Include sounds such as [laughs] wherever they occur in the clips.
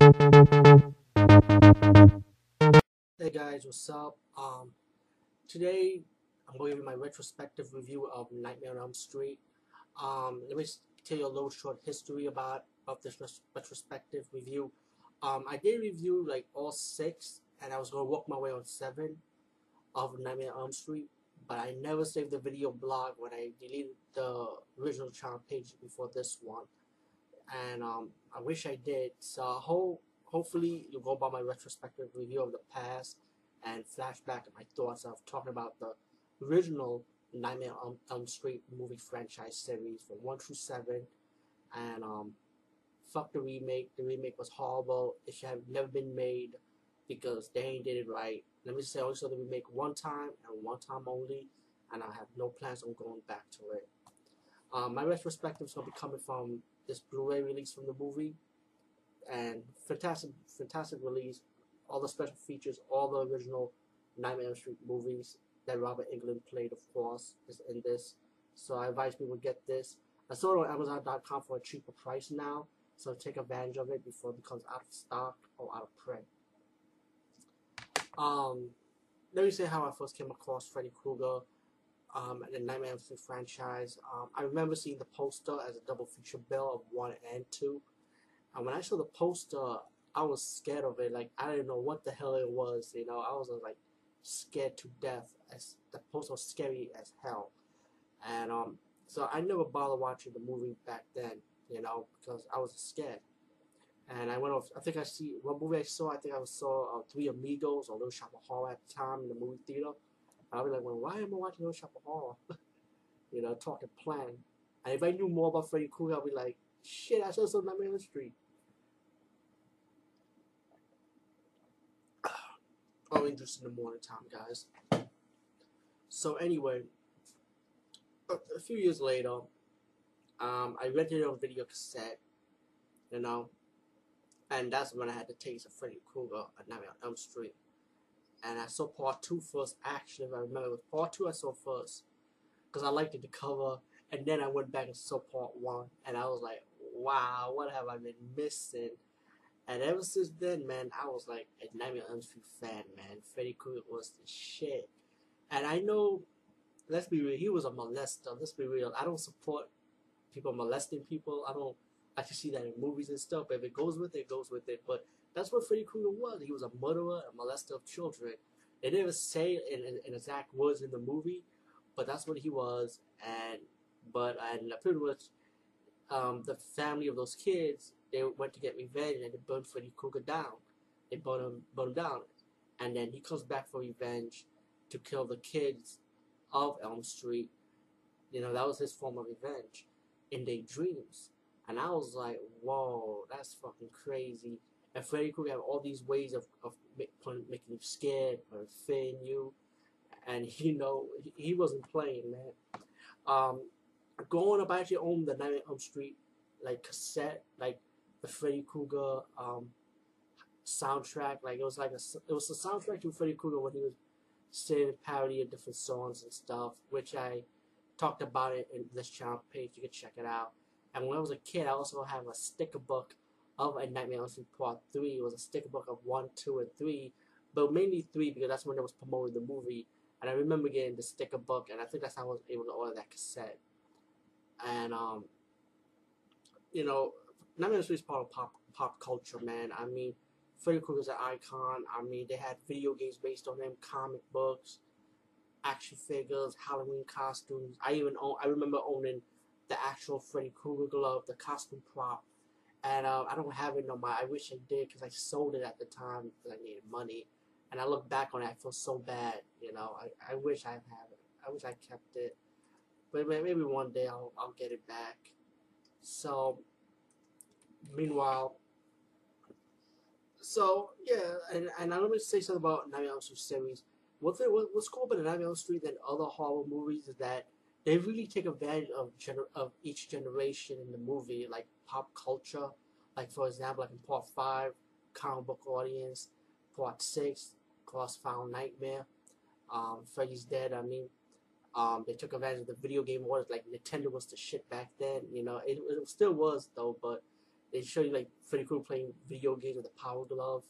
Hey guys, what's up? Um, today I'm going to give my retrospective review of Nightmare on Elm Street. Um, let me tell you a little short history about of this retrospective review. Um, I did review like all six, and I was going to work my way on seven of Nightmare on Elm Street, but I never saved the video blog when I deleted the original channel page before this one, and um, I wish I did. So hope hopefully you'll go by my retrospective review of the past and flashback at my thoughts of talking about the original Nightmare on Elm Street movie franchise series from 1 through 7 and um fuck the remake. The remake was horrible. It should have never been made because they ain't did it right. Let me say also the remake one time and one time only and I have no plans on going back to it. Um, my retrospective is going to be coming from this Blu-ray release from the movie and fantastic, fantastic release. All the special features, all the original Nightmare on Street movies that Robert Englund played, of course, is in this. So I advise people to get this. I saw it on Amazon.com for a cheaper price now, so take advantage of it before it becomes out of stock or out of print. Um, let me say how I first came across Freddy Krueger um, and the Nightmare on Elm Street franchise. Um, I remember seeing the poster as a double feature bill of one and two. And when I saw the poster, I was scared of it. Like I didn't know what the hell it was. You know, I was like scared to death. As the poster was scary as hell. And um, so I never bothered watching the movie back then. You know, because I was scared. And I went off. I think I see what movie I saw. I think I saw uh, Three Amigos or Little Shop of Horror at the time in the movie theater. And I be like, well, why am I watching Little Shop Horror? you know, talking plan. And if I knew more about Freddy Krueger, I'd be like, shit, I saw some Nightmare on the Street. I'll [sighs] introduce in the morning time, guys. So anyway, a, a few years later, um, I rented on video cassette, you know, and that's when I had the taste of Freddy Krueger at Nightmare on Elm Street. And I saw part two first, actually, if I remember. It was part two I saw first, because I liked it, the cover, and then I went back and saw part one, and I was like, wow, what have I been missing? And ever since then, man, I was like a Nightmare on Elm Street fan, man. Freddy Krueger was the shit. And I know, let's be real, he was a molester. Let's be real. I don't support people molesting people. I don't like to see that in movies and stuff. If it goes with it, it goes with it. But that's what Freddy Krueger was. He was a murderer, a molester of children. They never say in, in, in exact words in the movie, but that's what he was. And but and pretty much um, the family of those kids they went to get revenge and they burned Freddy Krueger down. They burned him, burned him down. And then he comes back for revenge to kill the kids of Elm Street. You know, that was his form of revenge in their dreams. And I was like, whoa, that's fucking crazy. And Freddy Krueger had all these ways of, of making you scared or fearing you. And, [laughs] you know, he wasn't playing, man. Um, going about your own the Nightmare on Street, like cassette, like the Freddy Krueger um, soundtrack. Like it was like a it was a soundtrack to Freddy Krueger when he was a parody of different songs and stuff, which I talked about it in this channel page. You can check it out. And when I was a kid, I also have a sticker book of A Nightmare on Elm Street Part 3. It was a sticker book of 1, 2, and 3, but mainly 3 because that's when they was promoting the movie. And I remember getting the sticker book, and I think that's how I was able to order that cassette. And, um, you know, Nightmare on Elm Street is part of pop pop culture, man. I mean, Freddy Krueger's an icon. I mean, they had video games based on him, comic books, action figures, Halloween costumes. I even own. I remember owning the actual Freddy Krueger glove, the costume prop, and uh, I don't have it no more. I wish I did because I sold it at the time because I needed money. And I look back on it, I feel so bad. You know, I, I wish I had it. I wish I kept it. But maybe one day I'll I'll get it back. So meanwhile, so yeah, and and I let to say something about Nightmare on Elm Street series. What what's cool about Nightmare on Elm Street than other horror movies is that they really take advantage of gener- of each generation in the movie, like pop culture. Like for example, like in Part Five, comic book audience. Part Six, Cross Found Nightmare. Um, Freddy's Dead. I mean, um, they took advantage of the video game wars. Like Nintendo was the shit back then. You know, it, it still was though, but they show you like Freddy Krueger playing video games with the Power Glove.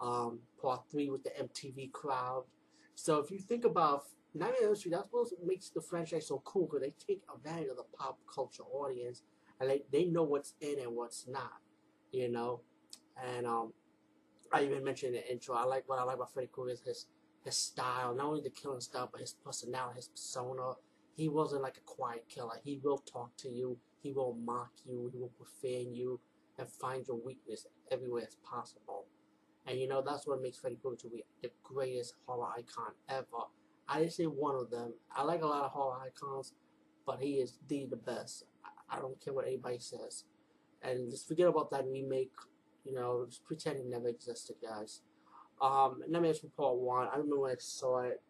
Um, part three with the MTV crowd. So if you think about Nightmare on Elm Street, that's what makes the franchise so cool because they take advantage of the pop culture audience and they, they know what's in and what's not, you know. And um, I even mentioned in the intro, I like what I like about Freddy Krueger is his his style, not only the killing stuff, but his personality, his persona. He wasn't like a quiet killer. He will talk to you. He will mock you. He will profane you and find your weakness everywhere as possible. And you know that's what makes Freddy Krueger to be the greatest horror icon ever. I didn't say one of them. I like a lot of horror icons, but he is the the best. I don't care what anybody says. And just forget about that remake. You know, just pretend it never existed, guys. Um, Nightmare from Part 1, I remember when I saw it.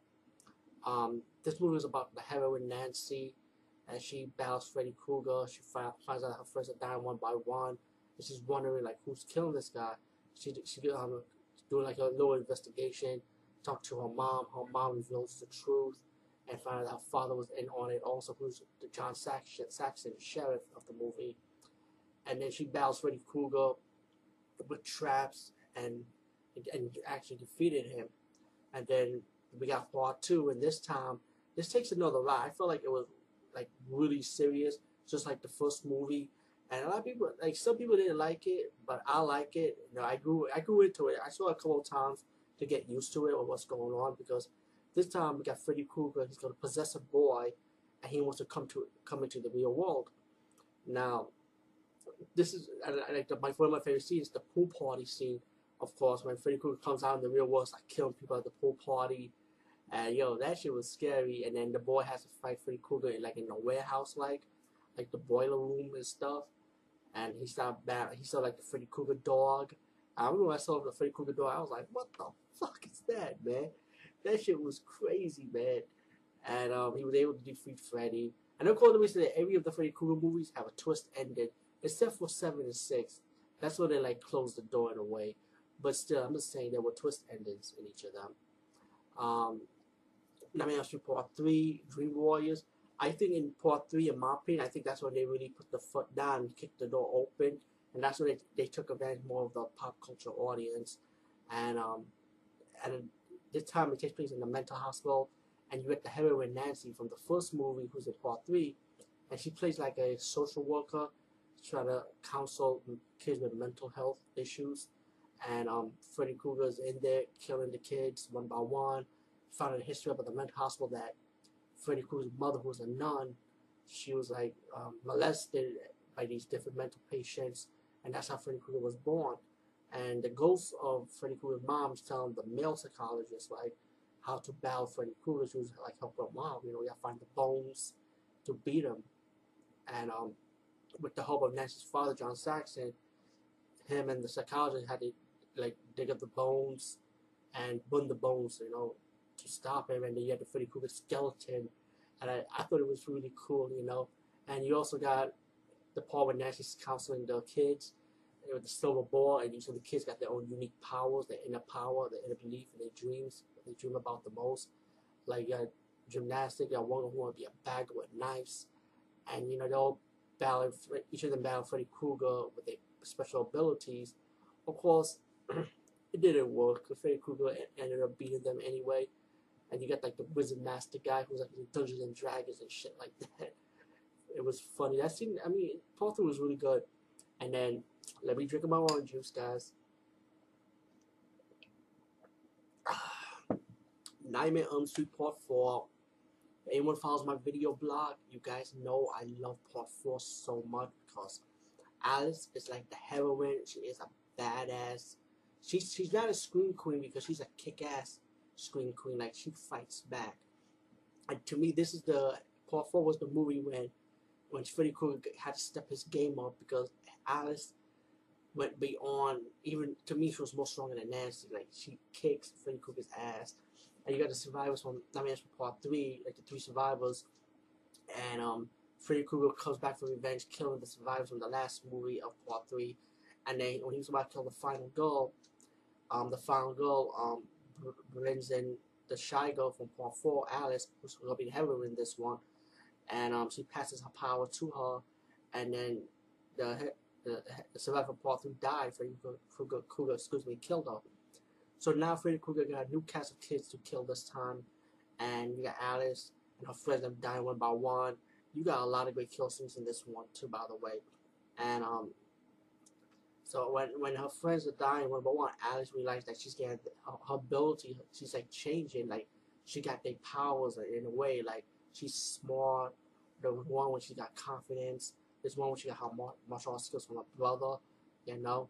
Um, this movie was about the heroine Nancy, and she battles Freddy Krueger. She fi finds out her friends are dying one by one, and she's wondering, like, who's killing this guy. She, she um, doing, like, a little investigation, talk to her mom. Her mom reveals the truth, and find out her father was in on it, also who's the John Saxon, Saxon, sheriff of the movie. And then she battles Freddy Krueger with traps and and actually defeated him. And then we got part two, and this time this takes another ride. I felt like it was like really serious, just like the first movie. And a lot of people, like some people didn't like it, but I like it. You know, I grew I grew into it. I saw it a couple of times to get used to it or what's going on because this time we got Freddy Krueger. He's gonna possess a boy, and he wants to come to come into the real world. Now, this is I like my one of my favorite scenes, the pool party scene of course, when Freddy Krueger comes out in the real world, like killing people at the pool party. And yo, that shit was scary. And then the boy has to fight Freddy Krueger like in a warehouse, like like the boiler room and stuff. And he saw bad. He saw like the Freddy Krueger dog. I remember when I saw the Freddy Krueger dog, I was like, what the fuck is that, man? That shit was crazy, man. And um, he was able to defeat Freddy. And according to me, that every of the Freddy Krueger movies have a twist ending, except for seven and six. That's where they like close the door in a way. But still, I'm just saying there were twist endings in each of them. Um, Nightmare on Part 3, Dream Warriors. I think in Part 3, in my opinion, I think that's when they really put the foot down and kicked the door open. And that's when they, they took advantage more of the pop culture audience. And um, and this time it takes place in a mental hospital. And you get the heroine Nancy from the first movie, who's in Part 3. And she plays like a social worker, trying to counsel kids with mental health issues and um, Freddy Krueger's in there killing the kids one by one. Found a history about the mental hospital that Freddy Krueger's mother, who was a nun, she was like um, molested by these different mental patients, and that's how Freddy Krueger was born. And the ghost of Freddy Krueger's mom is telling the male psychologist like how to battle Freddy Krueger. Was like help her mom, you know, you gotta find the bones to beat him. And um, with the help of Nancy's father, John Saxon, him and the psychologist had to like dig up the bones and burn the bones, you know, to stop him. And then you had the Freddy Krueger skeleton, and I, I thought it was really cool, you know. And you also got the part where Nancy's counseling the kids with the silver ball, and each of the kids got their own unique powers, their inner power, their inner belief, and their dreams. They dream about the most. Like you got gymnastics, you got one who want to be a bagger with knives, and you know they all battle. Each of them battle Freddy Krueger with their special abilities. Of course, [clears throat] it didn't work. because Freddy Krueger ended up beating them anyway. And you got like the Wizard Master guy who's like Dungeons and Dragons and shit like [laughs] that. It was funny. That scene, I mean, two was really good. And then, let me drink my orange juice, guys. [sighs] Nightmare on Street Part 4. If anyone follows my video blog, you guys know I love Part 4 so much because Alice is like the heroine. She is a badass She's she's not a scream queen because she's a kick-ass scream queen. Like she fights back. And to me, this is the part four was the movie when when Freddy Krueger had to step his game up because Alice went beyond. Even to me, she was more stronger than Nancy. Like she kicks Freddy Krueger's ass. And you got the survivors from I mean, from part three, like the three survivors, and um, Freddy Krueger comes back for revenge, killing the survivors from the last movie of part three. And then when he was about to kill the final girl, um, the final girl um, brings in the shy girl from part 4, Alice, who's to be the heroine in this one. And um, she passes her power to her. And then the the, survivor from part three died. Freddy Krueger, Krueger, excuse me, killed her. So now Freddy Krueger got a new cast of kids to kill this time, and you got Alice and her friends them dying one by one. You got a lot of great kill scenes in this one too, by the way. And um, so when when her friends are dying one by one, Alice realized that she's getting her, her ability. She's like changing, like she got their powers in a way. Like she's smart. The one when she got confidence. There's one she got her martial arts skills from her brother, you know.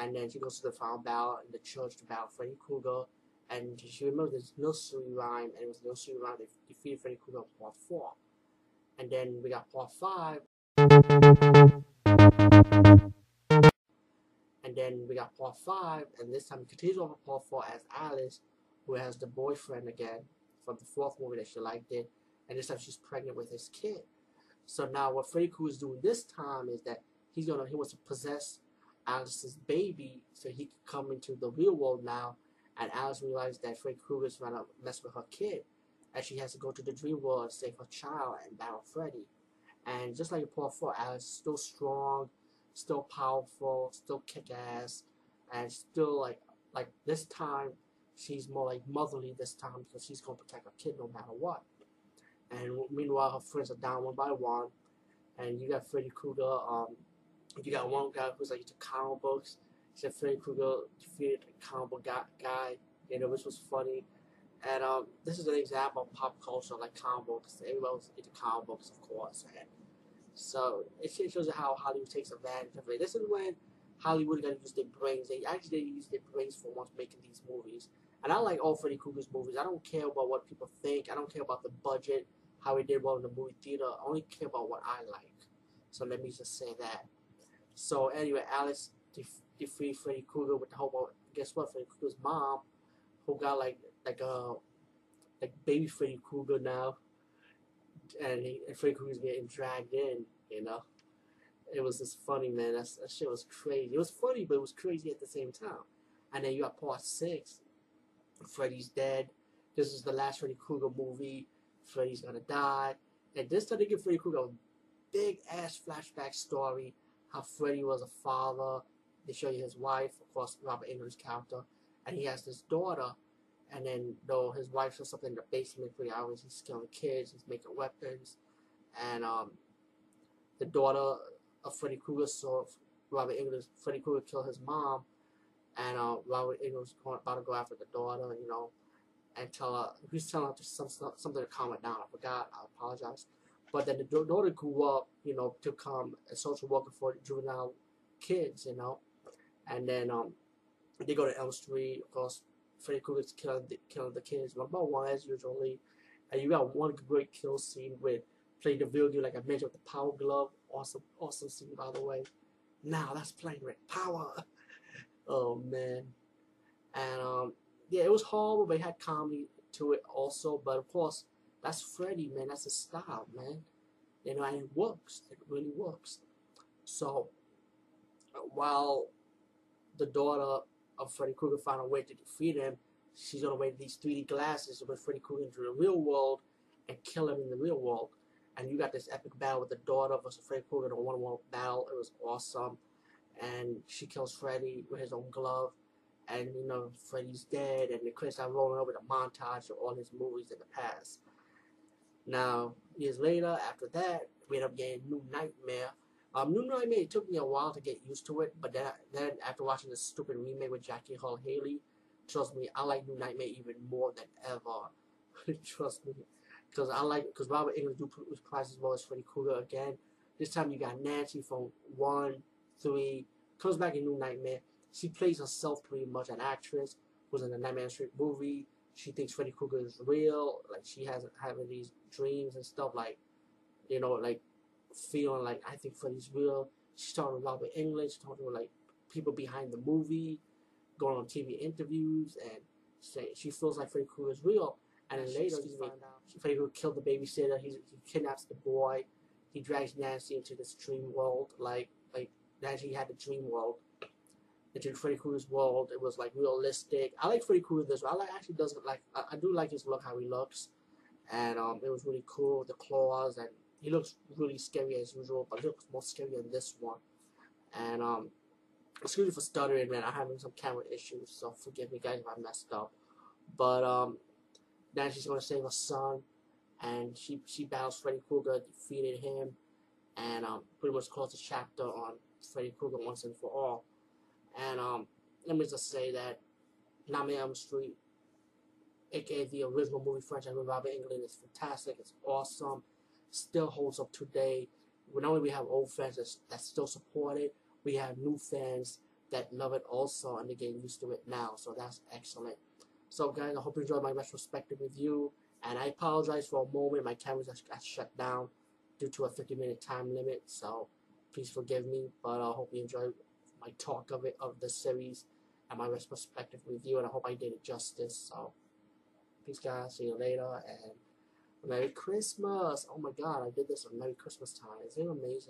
And then she goes to the final battle in the church to battle Freddy Krueger. And she remembers this nursery rhyme, and it was nursery rhyme they defeated Freddy Krueger in part 4. And then we got part 5. And then we got part 5, and this time it continues on part 4 as Alice, who has the boyfriend again from the fourth movie that she liked it and this time she's pregnant with his kid. So now what Freddy is doing this time is that he's gonna he wants to possess Alice's baby so he can come into the real world now. And Alice realizes that Freddy Krueger is trying to mess with her kid, and she has to go to the dream world and save her child and battle Freddy. And just like part four, Alice is still strong, still powerful, still kick ass, and still like like this time she's more like motherly this time because she's gonna protect her kid no matter what. And meanwhile, her friends are down one by one. And you got Freddy Krueger. Um, you got one guy who's like into comic books. He said Freddy Krueger defeated a comic book guy, you know, which was funny. And um, this is an example of pop culture, like comic books. Everyone was into comic books, of course. And so it shows you how Hollywood takes advantage of it. This is when Hollywood got to use their brains. They actually use their brains for once making these movies. And I like all Freddy Krueger's movies. I don't care about what people think. I don't care about the budget how he did well in the movie theater. I only care about what I like. So let me just say that. So anyway, Alice def- defeated Freddy Krueger with the help of guess what? Freddy Krueger's mom, who got like like a uh, like baby Freddy Krueger now, and, he, and Freddy Krueger's getting dragged in. You know, it was just funny, man. That's, that shit was crazy. It was funny, but it was crazy at the same time. And then you got part six. Freddy's dead. This is the last Freddy Krueger movie. Freddy's gonna die. And this time they give Freddy Krueger a big ass flashback story how Freddy was a father. They show you his wife, of course, Robert Englund's character, and he has this daughter. And then, though his wife does something in the basement for hours, he's killing kids, he's making weapons, and um, the daughter of Freddy Krueger saw Robert Englund, Freddy Krueger kill his mom, and uh, Robert Englund's about to go after the daughter, you know, and tell her he's telling her to some, something to calm it down. I forgot. I apologize. But then the daughter grew up, you know, to become a social worker for juvenile kids, you know, and then um, they go to Elm Street. Of course, Freddy Krueger's killing the, killing the kids one by one as usually, and you got one great kill scene with playing the video like I mentioned with the power glove. Awesome, awesome scene by the way. Now that's playing with power. [laughs] oh man, and um, yeah, it was horrible, but it had comedy to it also. But of course, that's Freddy, man. That's his style, man. You know, and it works. It really works. So, while the daughter of Freddy Krueger found a way to defeat him, she's gonna wear these 3D glasses with Freddy Krueger into the real world and kill him in the real world. And you got this epic battle with the daughter versus Freddy Krueger in a one-on-one battle. It was awesome. And she kills Freddy with his own glove and you know Freddy's dead, and the credits are rolling over the montage of all his movies in the past. Now, years later, after that, we end up getting New Nightmare. Um, New Nightmare it took me a while to get used to it, but then, then after watching the stupid remake with Jackie Hall Haley, trust me, I like New Nightmare even more than ever. [laughs] trust me, because I like because Robert Englund do prize as well as Freddy Krueger again. This time you got Nancy from one, three, comes back in New Nightmare she plays herself pretty much, an actress who's in the Nightmare Street movie. She thinks Freddy Krueger is real. Like she has having these dreams and stuff. Like you know, like feeling like I think Freddy's real. She's talking to Robert Englund. She's talking to like people behind the movie, going on TV interviews, and say she feels like Freddy Krueger is real. And then later, you find out Freddy Krueger killed the babysitter. He, he kidnaps the boy. He drags Nancy into this dream world. Like like Nancy had the dream world into Freddy Krueger's world. It was like realistic. I like Freddy Krueger this. I like, actually doesn't like. I, I, do like his look, how he looks, and um, it was really cool. The claws and he looks really scary as usual, but he looks more scary in this one. And um, excuse me for stuttering, man. I'm having some camera issues, so forgive me, guys, if I messed up. But um, now she's gonna save her son, and she she battles Freddy Krueger, defeated him, and um, pretty much closed the chapter on Freddy Krueger once and for all. And um, let me just say that Nightmare on Elm Street, aka the original movie franchise with Robert Englund, is fantastic. It's awesome. Still holds up today. Not only we have old fans that, that still support it, we have new fans that love it also and they're getting used to it now. So that's excellent. So guys, I hope you enjoyed my retrospective review. And I apologize for a moment. My camera got shut down due to a 50 minute time limit. So please forgive me. But I hope you enjoyed my talk of it, of the series and my retrospective review. And I hope I did it justice. So peace guys. See you later. And Merry Christmas. Oh my God, I did this on Merry Christmas time. Isn't it amazing?